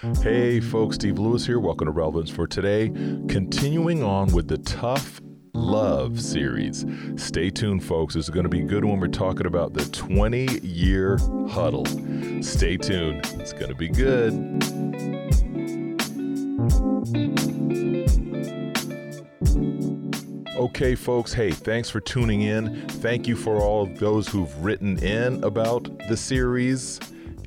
Hey folks, Steve Lewis here. Welcome to Relevance for Today. Continuing on with the Tough Love series. Stay tuned, folks. This is going to be good when we're talking about the 20 year huddle. Stay tuned. It's going to be good. Okay, folks. Hey, thanks for tuning in. Thank you for all of those who've written in about the series.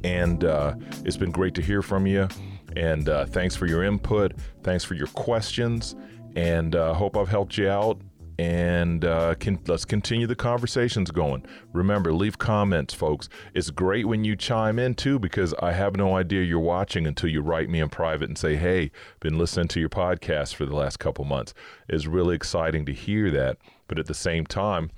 And uh, it's been great to hear from you. And uh, thanks for your input. Thanks for your questions. And uh, hope I've helped you out. And uh, can, let's continue the conversations going. Remember, leave comments, folks. It's great when you chime in too, because I have no idea you're watching until you write me in private and say, "Hey, been listening to your podcast for the last couple months." It's really exciting to hear that. But at the same time,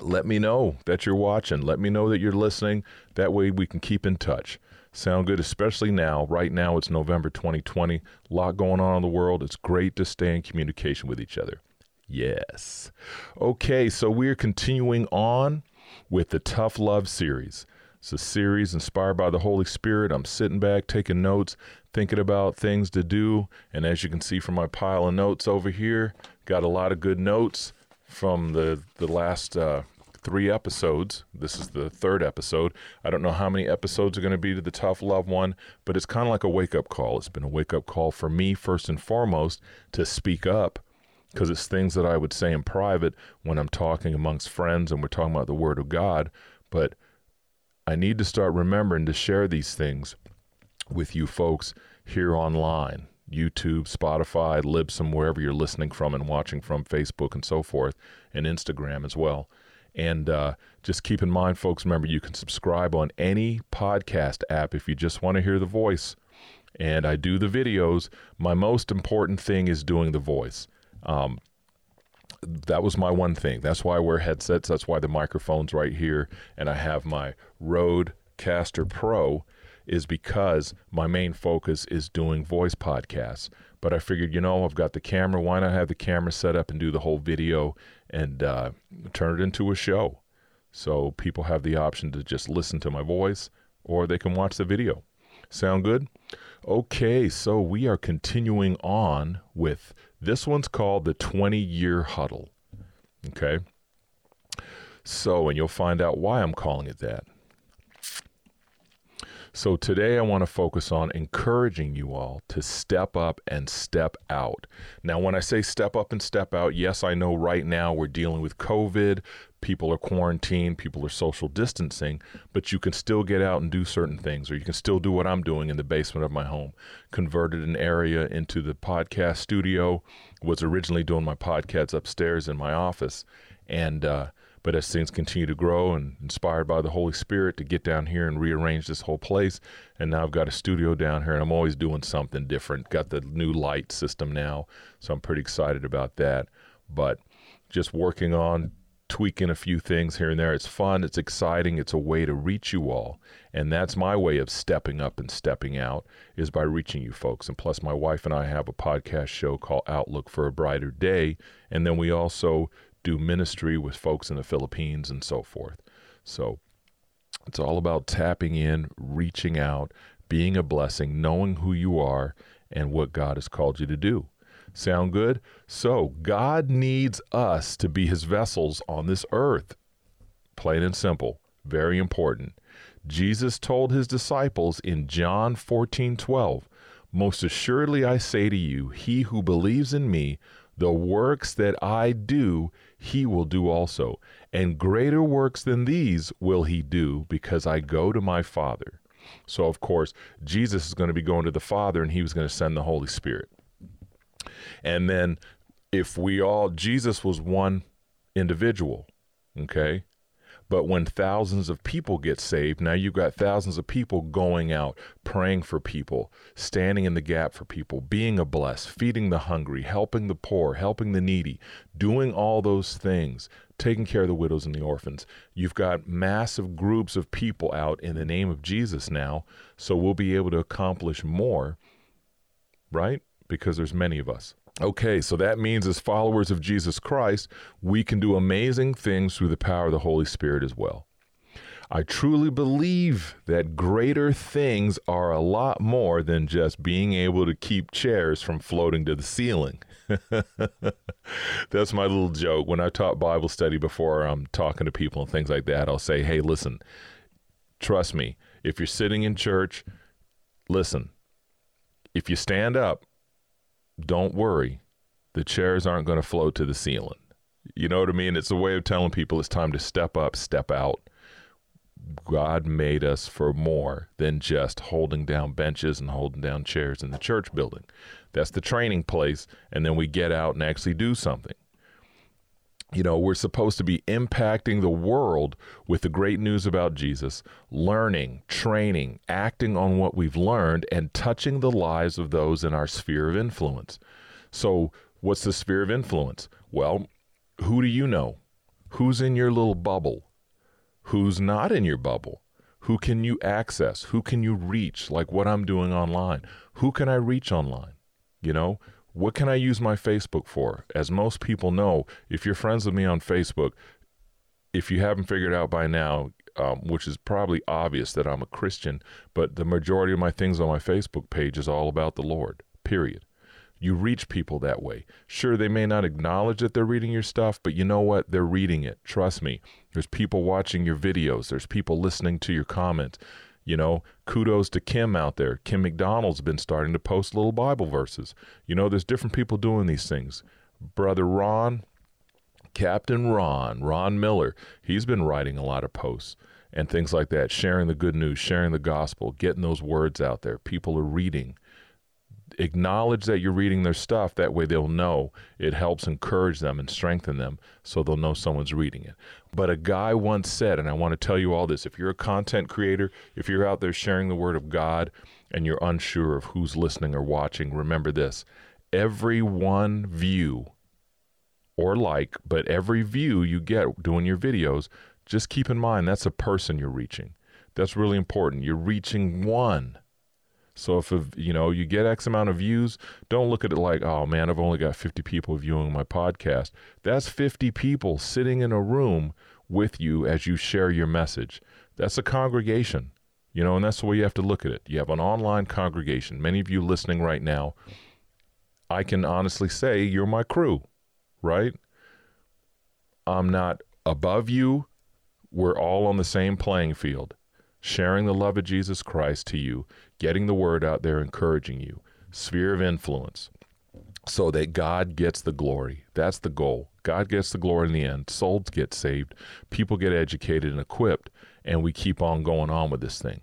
let me know that you're watching. Let me know that you're listening. That way we can keep in touch. Sound good, especially now. Right now, it's November 2020. A lot going on in the world. It's great to stay in communication with each other. Yes. Okay, so we're continuing on with the Tough Love series. It's a series inspired by the Holy Spirit. I'm sitting back, taking notes, thinking about things to do. And as you can see from my pile of notes over here, got a lot of good notes from the the last uh, three episodes. This is the third episode. I don't know how many episodes are going to be to the tough love one, but it's kind of like a wake up call. It's been a wake up call for me first and foremost to speak up because it's things that I would say in private when I'm talking amongst friends and we're talking about the Word of God. But I need to start remembering to share these things with you folks here online. YouTube, Spotify, Libsyn, wherever you're listening from and watching from, Facebook and so forth, and Instagram as well. And uh, just keep in mind, folks, remember you can subscribe on any podcast app if you just want to hear the voice. And I do the videos. My most important thing is doing the voice. Um, that was my one thing. That's why I wear headsets. That's why the microphone's right here. And I have my Rode Caster Pro is because my main focus is doing voice podcasts. But I figured, you know, I've got the camera. Why not have the camera set up and do the whole video and uh, turn it into a show? So people have the option to just listen to my voice or they can watch the video. Sound good? Okay, so we are continuing on with this one's called the 20 year huddle. Okay. So, and you'll find out why I'm calling it that. So today I want to focus on encouraging you all to step up and step out. Now, when I say step up and step out, yes, I know right now we're dealing with COVID. People are quarantined, people are social distancing, but you can still get out and do certain things, or you can still do what I'm doing in the basement of my home. Converted an area into the podcast studio, was originally doing my podcasts upstairs in my office. And, uh, but as things continue to grow and inspired by the Holy Spirit to get down here and rearrange this whole place, and now I've got a studio down here and I'm always doing something different. Got the new light system now, so I'm pretty excited about that. But just working on tweaking a few things here and there. It's fun, it's exciting, it's a way to reach you all. And that's my way of stepping up and stepping out is by reaching you folks. And plus my wife and I have a podcast show called Outlook for a Brighter Day, and then we also do ministry with folks in the Philippines and so forth. So it's all about tapping in, reaching out, being a blessing, knowing who you are and what God has called you to do. Sound good? So, God needs us to be his vessels on this earth. Plain and simple. Very important. Jesus told his disciples in John 14 12, Most assuredly I say to you, he who believes in me, the works that I do, he will do also. And greater works than these will he do, because I go to my Father. So, of course, Jesus is going to be going to the Father, and he was going to send the Holy Spirit. And then, if we all, Jesus was one individual, okay? But when thousands of people get saved, now you've got thousands of people going out, praying for people, standing in the gap for people, being a bless, feeding the hungry, helping the poor, helping the needy, doing all those things, taking care of the widows and the orphans. You've got massive groups of people out in the name of Jesus now, so we'll be able to accomplish more, right? Because there's many of us. Okay, so that means as followers of Jesus Christ, we can do amazing things through the power of the Holy Spirit as well. I truly believe that greater things are a lot more than just being able to keep chairs from floating to the ceiling. That's my little joke. When I taught Bible study before I'm talking to people and things like that, I'll say, hey, listen, trust me, if you're sitting in church, listen, if you stand up, don't worry. The chairs aren't going to float to the ceiling. You know what I mean? It's a way of telling people it's time to step up, step out. God made us for more than just holding down benches and holding down chairs in the church building. That's the training place. And then we get out and actually do something. You know, we're supposed to be impacting the world with the great news about Jesus, learning, training, acting on what we've learned, and touching the lives of those in our sphere of influence. So, what's the sphere of influence? Well, who do you know? Who's in your little bubble? Who's not in your bubble? Who can you access? Who can you reach? Like what I'm doing online. Who can I reach online? You know, what can I use my Facebook for? As most people know, if you're friends with me on Facebook, if you haven't figured out by now, um, which is probably obvious that I'm a Christian, but the majority of my things on my Facebook page is all about the Lord, period. You reach people that way. Sure, they may not acknowledge that they're reading your stuff, but you know what? They're reading it. Trust me. There's people watching your videos, there's people listening to your comments. You know, kudos to Kim out there. Kim McDonald's been starting to post little Bible verses. You know, there's different people doing these things. Brother Ron, Captain Ron, Ron Miller, he's been writing a lot of posts and things like that, sharing the good news, sharing the gospel, getting those words out there. People are reading acknowledge that you're reading their stuff. That way they'll know. It helps encourage them and strengthen them so they'll know someone's reading it. But a guy once said, and I want to tell you all this if you're a content creator, if you're out there sharing the word of God and you're unsure of who's listening or watching, remember this every one view or like, but every view you get doing your videos, just keep in mind that's a person you're reaching. That's really important. You're reaching one so if you know you get X amount of views, don't look at it like, oh man, I've only got 50 people viewing my podcast. That's 50 people sitting in a room with you as you share your message. That's a congregation, you know, and that's the way you have to look at it. You have an online congregation. Many of you listening right now, I can honestly say you're my crew, right? I'm not above you. We're all on the same playing field sharing the love of Jesus Christ to you, getting the word out there, encouraging you. Sphere of influence so that God gets the glory. That's the goal. God gets the glory in the end. Souls get saved, people get educated and equipped, and we keep on going on with this thing.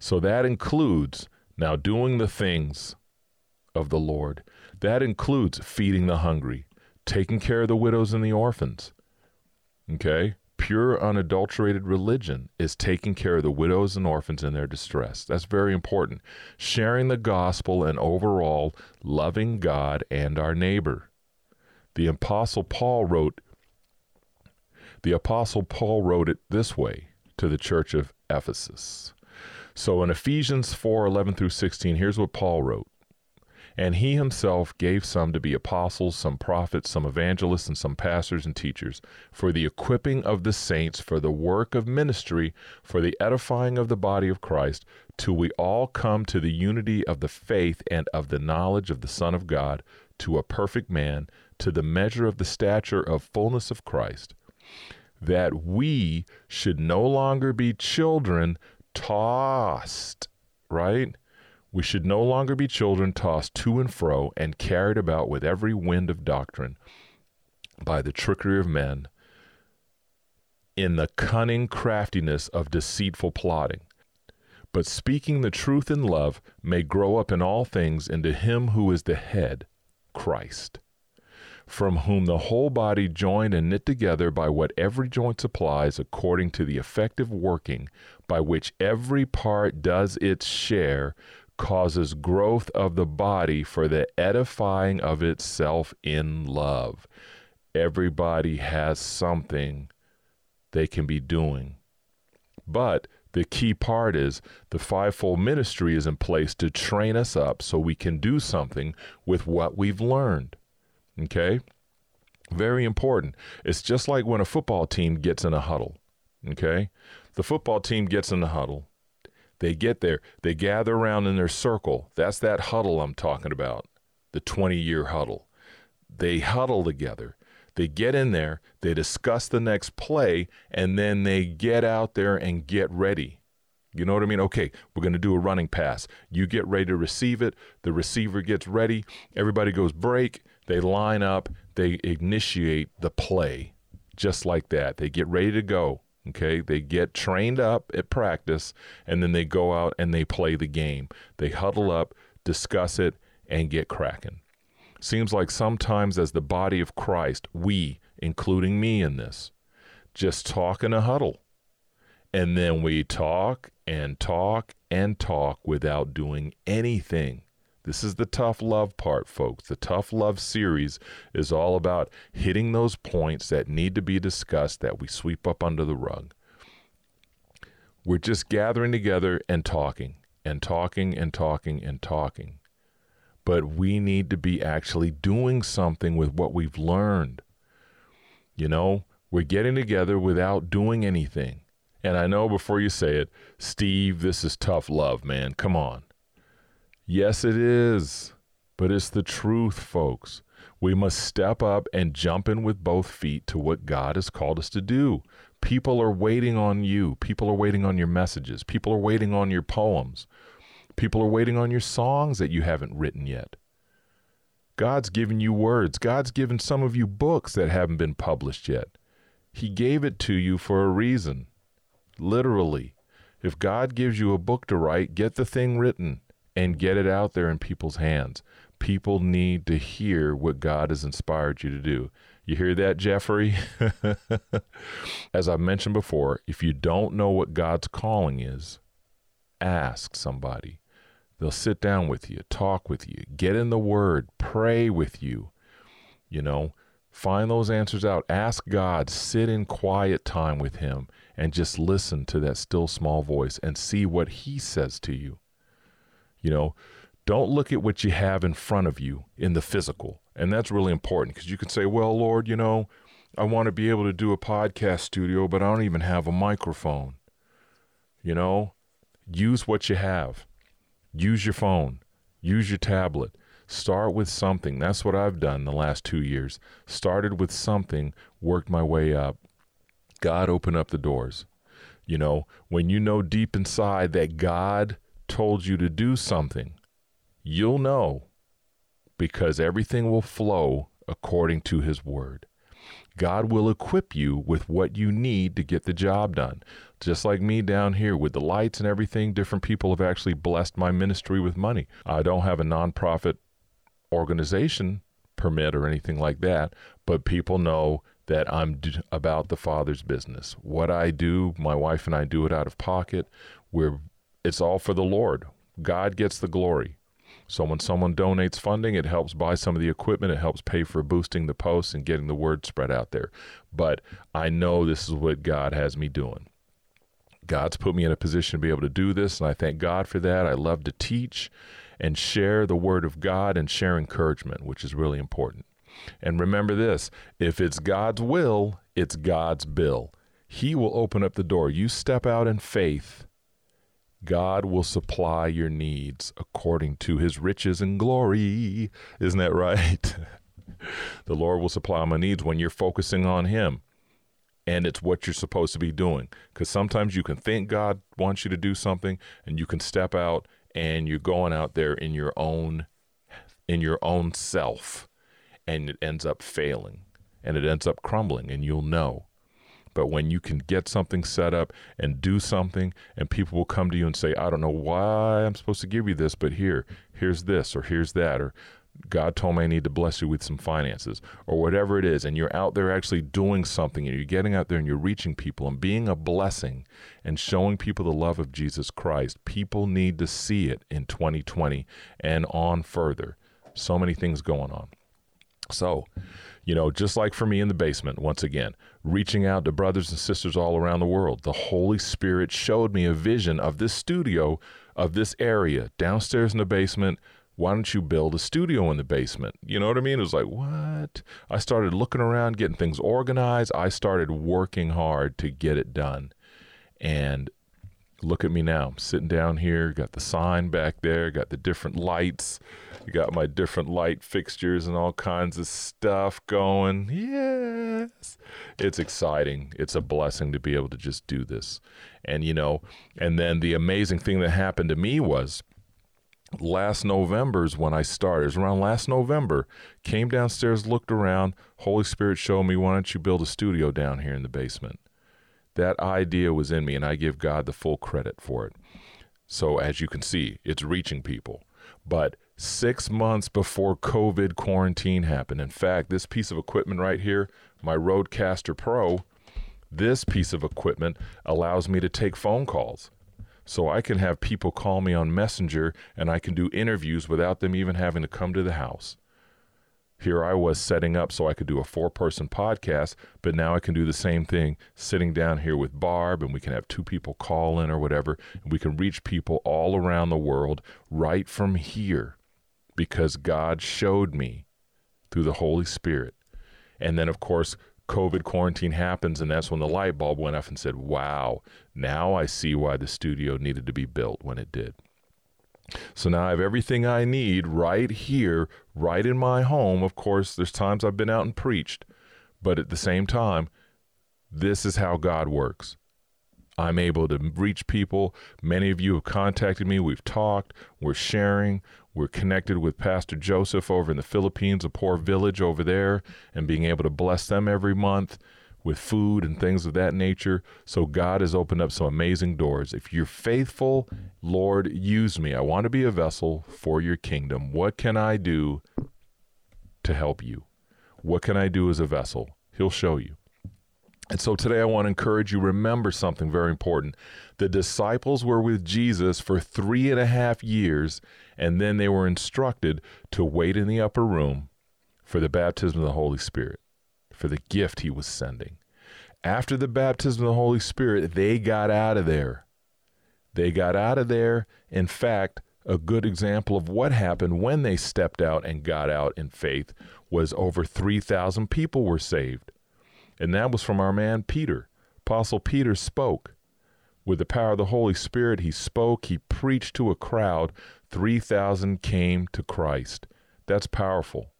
So that includes now doing the things of the Lord. That includes feeding the hungry, taking care of the widows and the orphans. Okay? Pure, unadulterated religion is taking care of the widows and orphans in their distress. That's very important. Sharing the gospel and overall loving God and our neighbor. The apostle Paul wrote The apostle Paul wrote it this way to the church of Ephesus. So in Ephesians 4:11 through 16, here's what Paul wrote. And he himself gave some to be apostles, some prophets, some evangelists, and some pastors and teachers, for the equipping of the saints, for the work of ministry, for the edifying of the body of Christ, till we all come to the unity of the faith and of the knowledge of the Son of God, to a perfect man, to the measure of the stature of fullness of Christ, that we should no longer be children tossed, right? We should no longer be children tossed to and fro and carried about with every wind of doctrine by the trickery of men in the cunning craftiness of deceitful plotting. But speaking the truth in love may grow up in all things into him who is the head, Christ, from whom the whole body joined and knit together by what every joint supplies according to the effective working by which every part does its share causes growth of the body for the edifying of itself in love. Everybody has something they can be doing. But the key part is the fivefold ministry is in place to train us up so we can do something with what we've learned. Okay? Very important. It's just like when a football team gets in a huddle. Okay? The football team gets in the huddle. They get there. They gather around in their circle. That's that huddle I'm talking about, the 20 year huddle. They huddle together. They get in there, they discuss the next play, and then they get out there and get ready. You know what I mean? Okay, we're going to do a running pass. You get ready to receive it. The receiver gets ready. Everybody goes break. They line up. They initiate the play just like that. They get ready to go. Okay, they get trained up at practice and then they go out and they play the game. They huddle up, discuss it, and get cracking. Seems like sometimes, as the body of Christ, we, including me in this, just talk in a huddle. And then we talk and talk and talk without doing anything. This is the tough love part, folks. The tough love series is all about hitting those points that need to be discussed that we sweep up under the rug. We're just gathering together and talking and talking and talking and talking. But we need to be actually doing something with what we've learned. You know, we're getting together without doing anything. And I know before you say it, Steve, this is tough love, man. Come on. Yes, it is. But it's the truth, folks. We must step up and jump in with both feet to what God has called us to do. People are waiting on you. People are waiting on your messages. People are waiting on your poems. People are waiting on your songs that you haven't written yet. God's given you words. God's given some of you books that haven't been published yet. He gave it to you for a reason. Literally. If God gives you a book to write, get the thing written and get it out there in people's hands. People need to hear what God has inspired you to do. You hear that, Jeffrey? As I mentioned before, if you don't know what God's calling is, ask somebody. They'll sit down with you, talk with you, get in the Word, pray with you. You know, find those answers out. Ask God, sit in quiet time with Him, and just listen to that still small voice and see what He says to you. You know, don't look at what you have in front of you in the physical. And that's really important because you can say, well, Lord, you know, I want to be able to do a podcast studio, but I don't even have a microphone. You know, use what you have. Use your phone. Use your tablet. Start with something. That's what I've done the last two years. Started with something, worked my way up. God opened up the doors. You know, when you know deep inside that God told you to do something, you'll know because everything will flow according to His Word. God will equip you with what you need to get the job done. Just like me down here with the lights and everything, different people have actually blessed my ministry with money. I don't have a nonprofit organization permit or anything like that, but people know that I'm d- about the Father's business. What I do, my wife and I do it out of pocket. We're it's all for the Lord. God gets the glory. So when someone donates funding, it helps buy some of the equipment. It helps pay for boosting the posts and getting the word spread out there. But I know this is what God has me doing. God's put me in a position to be able to do this, and I thank God for that. I love to teach and share the word of God and share encouragement, which is really important. And remember this if it's God's will, it's God's bill. He will open up the door. You step out in faith God will supply your needs according to his riches and glory. Isn't that right? the Lord will supply my needs when you're focusing on him. And it's what you're supposed to be doing. Because sometimes you can think God wants you to do something and you can step out and you're going out there in your own in your own self and it ends up failing and it ends up crumbling and you'll know but when you can get something set up and do something, and people will come to you and say, I don't know why I'm supposed to give you this, but here, here's this, or here's that, or God told me I need to bless you with some finances, or whatever it is, and you're out there actually doing something, and you're getting out there and you're reaching people and being a blessing and showing people the love of Jesus Christ. People need to see it in 2020 and on further. So many things going on. So, you know, just like for me in the basement, once again, reaching out to brothers and sisters all around the world, the Holy Spirit showed me a vision of this studio, of this area downstairs in the basement. Why don't you build a studio in the basement? You know what I mean? It was like, what? I started looking around, getting things organized. I started working hard to get it done. And look at me now. I'm sitting down here, got the sign back there, got the different lights, got my different light fixtures and all kinds of stuff going. Yes. It's exciting. It's a blessing to be able to just do this. And, you know, and then the amazing thing that happened to me was last November's when I started. It was around last November. Came downstairs, looked around. Holy Spirit showed me, why don't you build a studio down here in the basement? That idea was in me, and I give God the full credit for it. So, as you can see, it's reaching people. But six months before COVID quarantine happened, in fact, this piece of equipment right here, my Rodecaster Pro, this piece of equipment allows me to take phone calls. So I can have people call me on Messenger and I can do interviews without them even having to come to the house. Here I was setting up so I could do a four person podcast, but now I can do the same thing sitting down here with Barb and we can have two people call in or whatever. And we can reach people all around the world right from here because God showed me through the Holy Spirit. And then, of course, COVID quarantine happens, and that's when the light bulb went off and said, Wow, now I see why the studio needed to be built when it did. So now I have everything I need right here, right in my home. Of course, there's times I've been out and preached, but at the same time, this is how God works. I'm able to reach people. Many of you have contacted me. We've talked. We're sharing. We're connected with Pastor Joseph over in the Philippines, a poor village over there, and being able to bless them every month with food and things of that nature. So God has opened up some amazing doors. If you're faithful, Lord, use me. I want to be a vessel for your kingdom. What can I do to help you? What can I do as a vessel? He'll show you. And so today I want to encourage you remember something very important. The disciples were with Jesus for three and a half years, and then they were instructed to wait in the upper room for the baptism of the Holy Spirit for the gift he was sending. After the baptism of the Holy Spirit, they got out of there. They got out of there. In fact, a good example of what happened when they stepped out and got out in faith was over 3,000 people were saved. And that was from our man Peter. Apostle Peter spoke. With the power of the Holy Spirit, he spoke, he preached to a crowd. 3,000 came to Christ. That's powerful.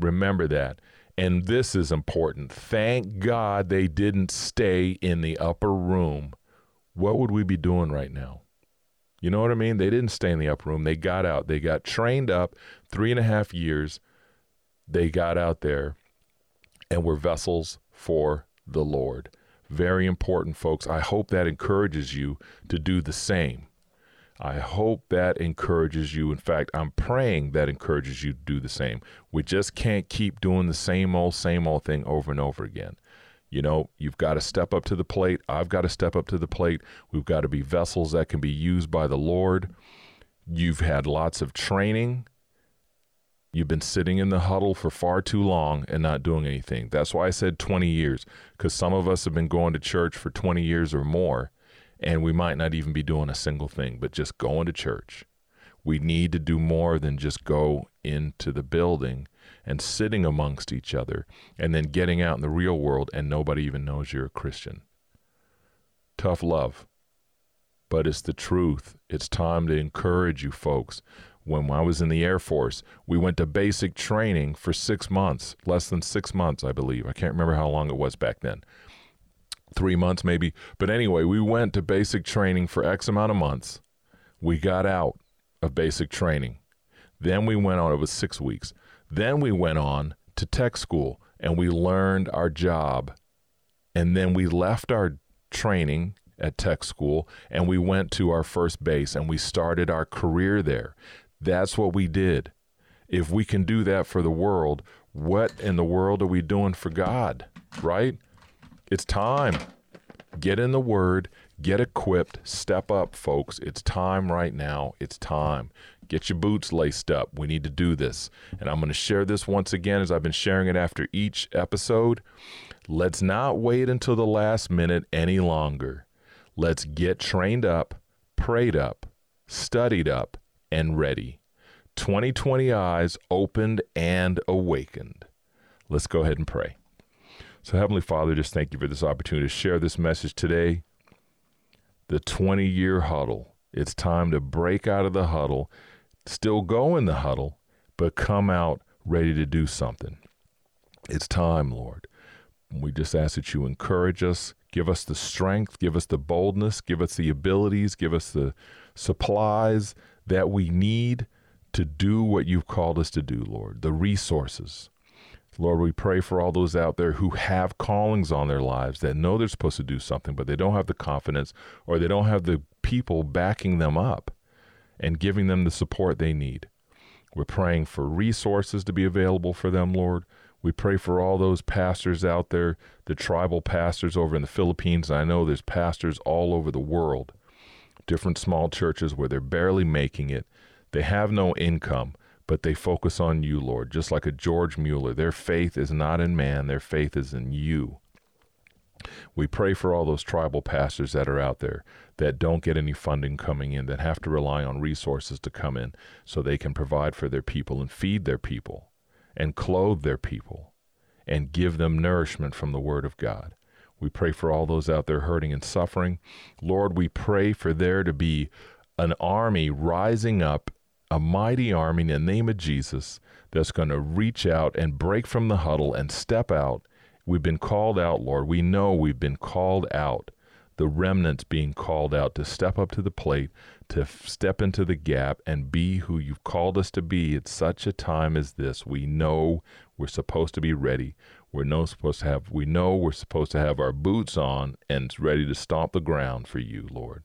Remember that. And this is important. Thank God they didn't stay in the upper room. What would we be doing right now? You know what I mean? They didn't stay in the upper room. They got out. They got trained up three and a half years. They got out there and were vessels for the Lord. Very important, folks. I hope that encourages you to do the same. I hope that encourages you. In fact, I'm praying that encourages you to do the same. We just can't keep doing the same old, same old thing over and over again. You know, you've got to step up to the plate. I've got to step up to the plate. We've got to be vessels that can be used by the Lord. You've had lots of training. You've been sitting in the huddle for far too long and not doing anything. That's why I said 20 years, because some of us have been going to church for 20 years or more and we might not even be doing a single thing, but just going to church. We need to do more than just go into the building and sitting amongst each other and then getting out in the real world and nobody even knows you're a Christian. Tough love, but it's the truth. It's time to encourage you folks. When I was in the Air Force, we went to basic training for six months, less than six months, I believe. I can't remember how long it was back then three months maybe. But anyway, we went to basic training for X amount of months. We got out of basic training. Then we went on, it was six weeks. Then we went on to tech school and we learned our job. And then we left our training at tech school and we went to our first base and we started our career there. That's what we did. If we can do that for the world, what in the world are we doing for God, right? It's time. Get in the Word, get equipped, step up, folks. It's time right now. It's time. Get your boots laced up. We need to do this. And I'm going to share this once again as I've been sharing it after each episode. Let's not wait until the last minute any longer. Let's get trained up, prayed up, studied up, and ready. 2020 eyes opened and awakened. Let's go ahead and pray. So, Heavenly Father, just thank you for this opportunity to share this message today. the 20 year huddle. It's time to break out of the huddle, still go in the huddle, but come out ready to do something. It's time, Lord. We just ask that you encourage us, give us the strength, give us the boldness, give us the abilities, give us the supplies that we need to do what you've called us to do, Lord, the resources. Lord, we pray for all those out there who have callings on their lives that know they're supposed to do something, but they don't have the confidence or they don't have the people backing them up and giving them the support they need. We're praying for resources to be available for them, Lord. We pray for all those pastors out there, the tribal pastors over in the Philippines. I know there's pastors all over the world, different small churches where they're barely making it. They have no income but they focus on you, Lord, just like a George Mueller. Their faith is not in man, their faith is in you. We pray for all those tribal pastors that are out there that don't get any funding coming in, that have to rely on resources to come in so they can provide for their people and feed their people and clothe their people and give them nourishment from the Word of God. We pray for all those out there hurting and suffering. Lord, we pray for there to be an army rising up a mighty army in the name of Jesus that's going to reach out and break from the huddle and step out. We've been called out, Lord. We know we've been called out. The remnants being called out to step up to the plate, to step into the gap and be who you've called us to be at such a time as this. We know we're supposed to be ready. We're no supposed to have we know we're supposed to have our boots on and ready to stomp the ground for you, Lord.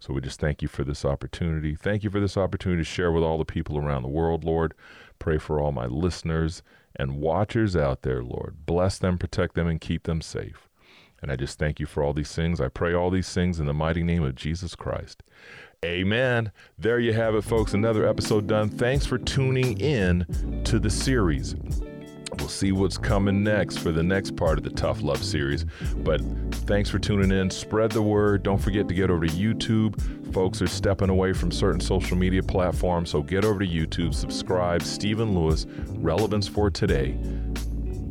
So we just thank you for this opportunity. Thank you for this opportunity to share with all the people around the world, Lord. Pray for all my listeners and watchers out there, Lord. Bless them, protect them, and keep them safe. And I just thank you for all these things. I pray all these things in the mighty name of Jesus Christ. Amen. There you have it, folks. Another episode done. Thanks for tuning in to the series. We'll see what's coming next for the next part of the Tough Love series. But thanks for tuning in. Spread the word. Don't forget to get over to YouTube. Folks are stepping away from certain social media platforms, so get over to YouTube, subscribe. Stephen Lewis, Relevance for Today.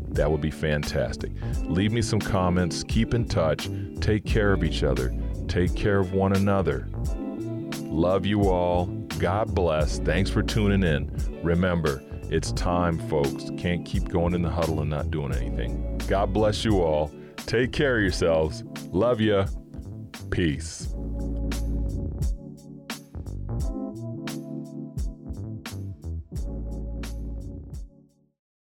That would be fantastic. Leave me some comments. Keep in touch. Take care of each other. Take care of one another. Love you all. God bless. Thanks for tuning in. Remember, it's time, folks. Can't keep going in the huddle and not doing anything. God bless you all. Take care of yourselves. Love you. Peace.